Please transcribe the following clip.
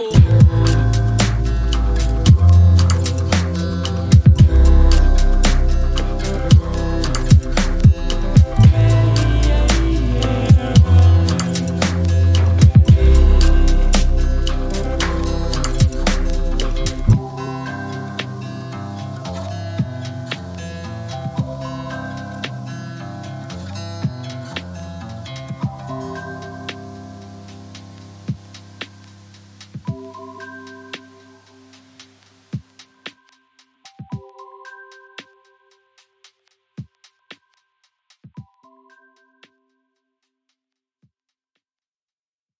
apple.